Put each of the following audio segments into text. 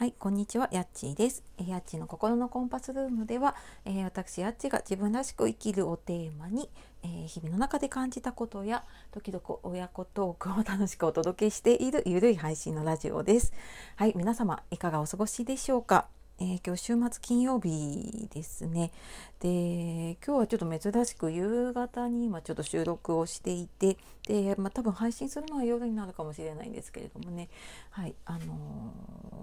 はい、こんにちは、やっちーです。やっちの心のコンパスルームでは、えー、私やっちーが自分らしく生きるをテーマに、えー、日々の中で感じたことや時々親子トークを楽しくお届けしているゆるい配信のラジオです。はい、皆様いかがお過ごしでしょうか？えー、今日週末金曜日ですね。で、今日はちょっと珍しく夕方に今ちょっと収録をしていて、で、まあ、多分配信するのは夜になるかもしれないんですけれどもね、はい、あの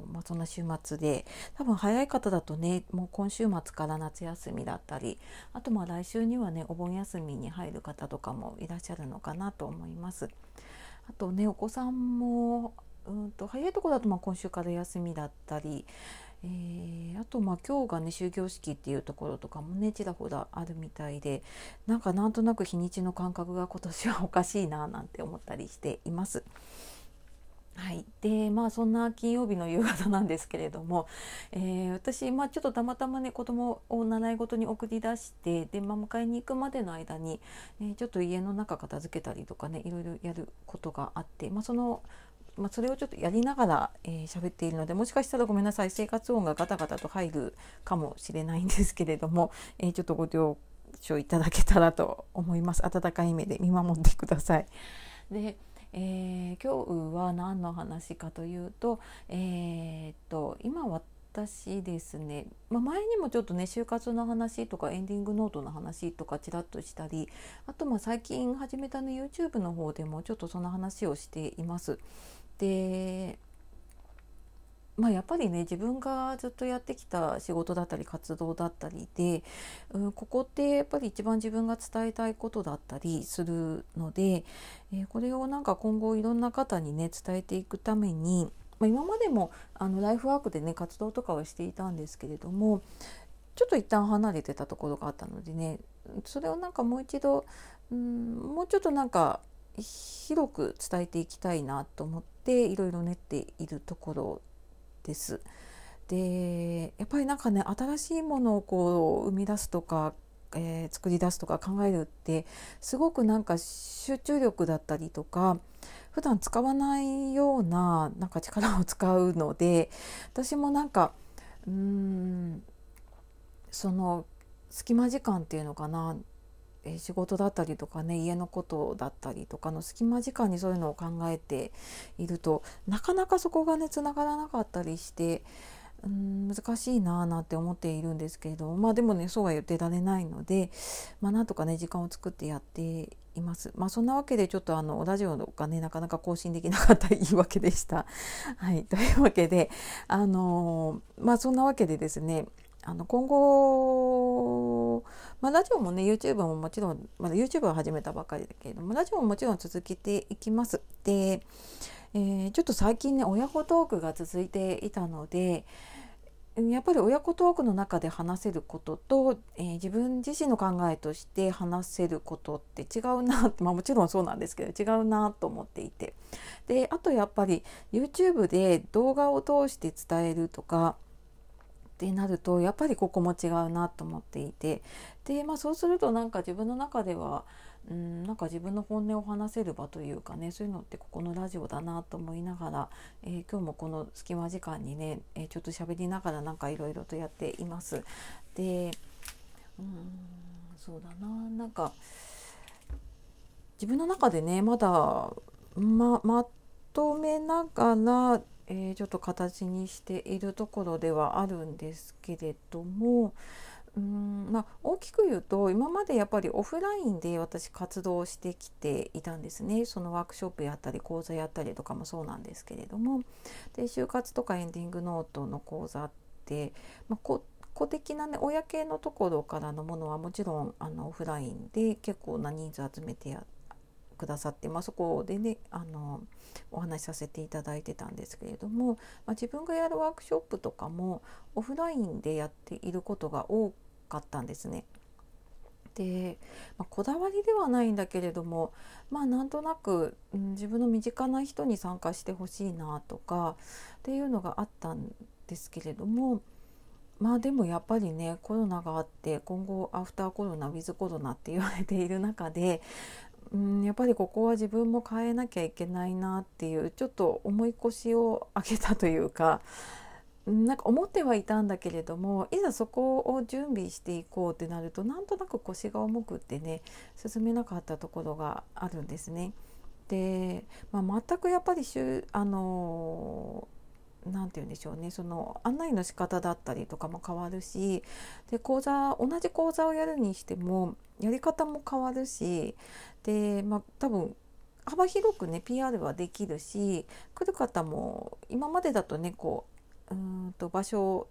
ー、まあ、そんな週末で、多分早い方だとね、もう今週末から夏休みだったり、あとまあ来週にはね、お盆休みに入る方とかもいらっしゃるのかなと思います。あとね、お子さんも、うんと早いとこだとまあ今週から休みだったり、えー、あとまあ今日がね終業式っていうところとかもねちらほらあるみたいでなんかなんとなく日にちの感覚が今年はおかしいななんて思ったりしています。はい、でまあそんな金曜日の夕方なんですけれども、えー、私、まあ、ちょっとたまたまね子供を習い事に送り出してで、まあ、迎えに行くまでの間に、ね、ちょっと家の中片付けたりとかねいろいろやることがあって、まあ、そのまあ、それをちょっとやりながら喋、えー、っているのでもしかしたらごめんなさい生活音がガタガタと入るかもしれないんですけれども、えー、ちょっとご了承いただけたらと思います温かい目で見守ってください。でえー、今日は何の話かというと,、えー、っと今私ですね、まあ、前にもちょっとね就活の話とかエンディングノートの話とかちらっとしたりあとまあ最近始めたの YouTube の方でもちょっとその話をしています。でまあ、やっぱりね自分がずっとやってきた仕事だったり活動だったりで、うん、ここってやっぱり一番自分が伝えたいことだったりするので、えー、これをなんか今後いろんな方にね伝えていくために、まあ、今までもあのライフワークでね活動とかはしていたんですけれどもちょっと一旦離れてたところがあったのでねそれをなんかもう一度、うん、もうちょっとなんか広く伝えていきたいなと思っていろいろ練っているところです。でやっぱりなんかね新しいものをこう生み出すとか、えー、作り出すとか考えるってすごくなんか集中力だったりとか普段使わないようななんか力を使うので私もなんかうーんその隙間時間っていうのかなえ仕事だったりとかね家のことだったりとかの隙間時間にそういうのを考えているとなかなかそこがねつながらなかったりしてうん難しいなあなんて思っているんですけれどもまあでもねそうは言ってられないのでまあなんとかね時間を作ってやっています。まあそんなわけでちょっとあのラジオがねなかなか更新できなかった言い訳でした。はい、というわけであのまあそんなわけでですねあの今後、まあ、ラジオもね YouTube ももちろんまだ YouTube は始めたばかりだけれどもラジオももちろん続けていきます。で、えー、ちょっと最近ね親子トークが続いていたのでやっぱり親子トークの中で話せることと、えー、自分自身の考えとして話せることって違うなって まあ、もちろんそうなんですけど違うなと思っていてであとやっぱり YouTube で動画を通して伝えるとかってなるとやっぱりここも違うなと思っていてで、まあ、そうするとなんか自分の中ではうんなんか自分の本音を話せる場というかねそういうのってここのラジオだなと思いながら、えー、今日もこの隙間時間にね、えー、ちょっと喋りながらなんかいろいろとやっています。でうんそうだななんか自分の中でねまだままとめながらえー、ちょっと形にしているところではあるんですけれどもうんまあ、大きく言うと今までやっぱりオフラインで私活動してきていたんですね。そのワークショップやったり講座やったりとかもそうなんですけれども。で就活とかエンディングノートの講座って、まあ、公的なね公のところからのものはもちろんあのオフラインで結構な人数集めてやっくださって、まあ、そこでねあのお話しさせていただいてたんですけれども、まあ、自分がやるワークショップとかもオフラインでやっていることが多かったんですね。で、まあ、こだわりではないんだけれどもまあなんとなく、うん、自分の身近な人に参加してほしいなとかっていうのがあったんですけれどもまあでもやっぱりねコロナがあって今後アフターコロナウィズコロナって言われている中でうんやっぱりここは自分も変えなきゃいけないなっていうちょっと重い腰を上げたというかなんか思ってはいたんだけれどもいざそこを準備していこうってなるとなんとなく腰が重くってね進めなかったところがあるんですね。で、まあ、全くやっぱりしゅあの何て言うんでしょうね。その案内の仕方だったりとかも変わるしで講座同じ講座をやるにしてもやり方も変わるしで、まあ、多分幅広くね PR はできるし来る方も今までだとねこううんと場所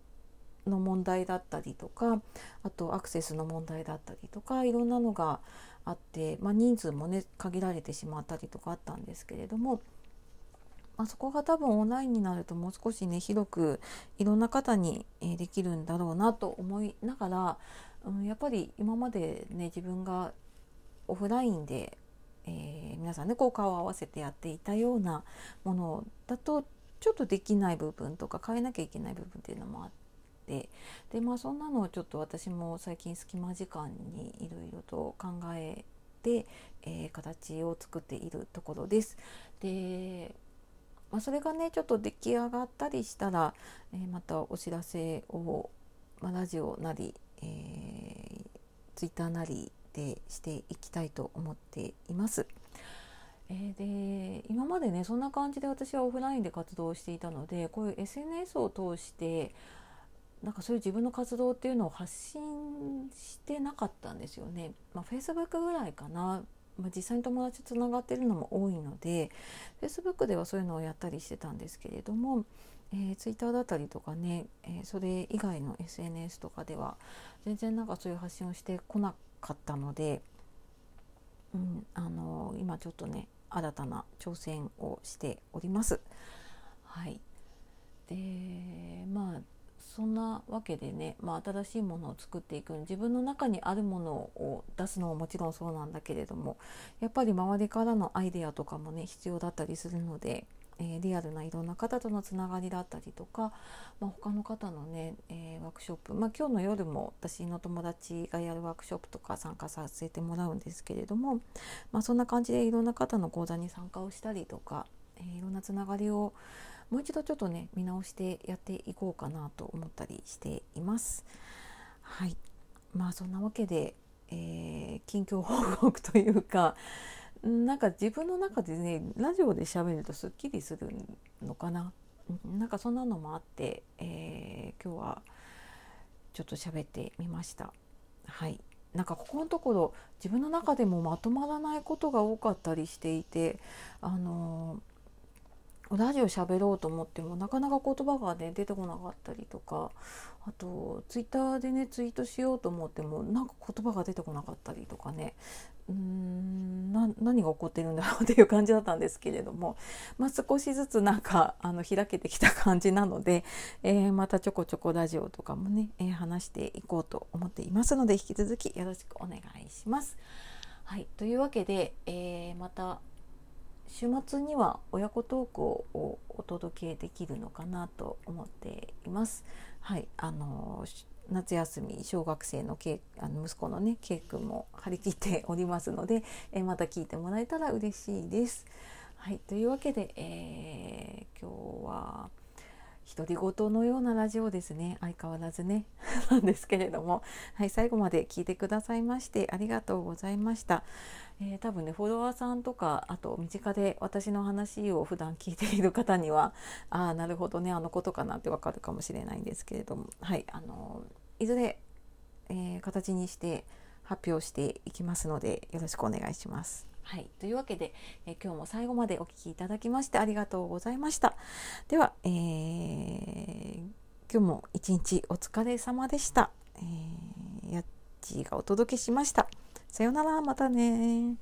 の問題だったりとかあとアクセスの問題だったりとかいろんなのがあって、まあ、人数もね限られてしまったりとかあったんですけれどもまあ、そこが多分オンラインになるともう少しね広くいろんな方に、えできるんだろうなと思いながら、うん、やっぱり今までね自分がオフラインで、えー、皆さんねこう顔を合わせてやっていたようなものだとちょっとできない部分とか変えなきゃいけない部分っていうのもあってでまあそんなのをちょっと私も最近隙間時間にいろいろと考えて、えー、形を作っているところです。でまあ、それがねちょっと出来上がったりしたら、えー、またお知らせを、まあ、ラジオなり、えー、ツイッターなりでしていきたいと思っています。えー、で今までねそんな感じで私はオフラインで活動していたのでこういう SNS を通してなんかそういう自分の活動っていうのを発信してなかったんですよね。まあ、Facebook ぐらいかなまあ、実際に友達とつながってるのも多いので Facebook ではそういうのをやったりしてたんですけれども、えー、Twitter だったりとかね、えー、それ以外の SNS とかでは全然なんかそういう発信をしてこなかったので、うん、あのー、今ちょっとね新たな挑戦をしております。はい、でまあそんなわけでね、まあ、新しいものを作っていく自分の中にあるものを出すのももちろんそうなんだけれどもやっぱり周りからのアイデアとかもね必要だったりするので、えー、リアルないろんな方とのつながりだったりとか、まあ、他の方のね、えー、ワークショップ、まあ、今日の夜も私の友達がやるワークショップとか参加させてもらうんですけれども、まあ、そんな感じでいろんな方の講座に参加をしたりとか、えー、いろんなつながりをもう一度ちょっとね見直してやっていこうかなと思ったりしています。はいまあそんなわけで、えー、近況報告というかなんか自分の中でねラジオで喋るとすっきりするのかななんかそんなのもあって、えー、今日はちょっと喋ってみました。はいなんかここのところ自分の中でもまとまらないことが多かったりしていてあのーラジオ喋ろうと思ってもなかなか言葉がね出てこなかったりとかあとツイッターでねツイートしようと思ってもなんか言葉が出てこなかったりとかねうーん何が起こってるんだろうっていう感じだったんですけれども、まあ、少しずつなんかあの開けてきた感じなので、えー、またちょこちょこラジオとかもね、えー、話していこうと思っていますので引き続きよろしくお願いします。はい、というわけで、えー、また週末には親子トークをお届けできるのかなと思っています。はい、あの夏休み小学生のあの息子のね K 君も張り切っておりますので、えまた聞いてもらえたら嬉しいです。はい、というわけで、えー、今日は独り言のようなラジオですね相変わらずね なんですけれども、はい、最後まで聞いてくださいましてありがとうございました。えー、多分ねフォロワーさんとかあと身近で私の話を普段聞いている方にはああなるほどねあのことかなってわかるかもしれないんですけれどもはいあのいずれ、えー、形にして発表していきますのでよろしくお願いします。はい、というわけで、え、今日も最後までお聴きいただきましてありがとうございました。では、えー、今日も一日お疲れ様でした。えー、やっちーがお届けしました。さようなら、またね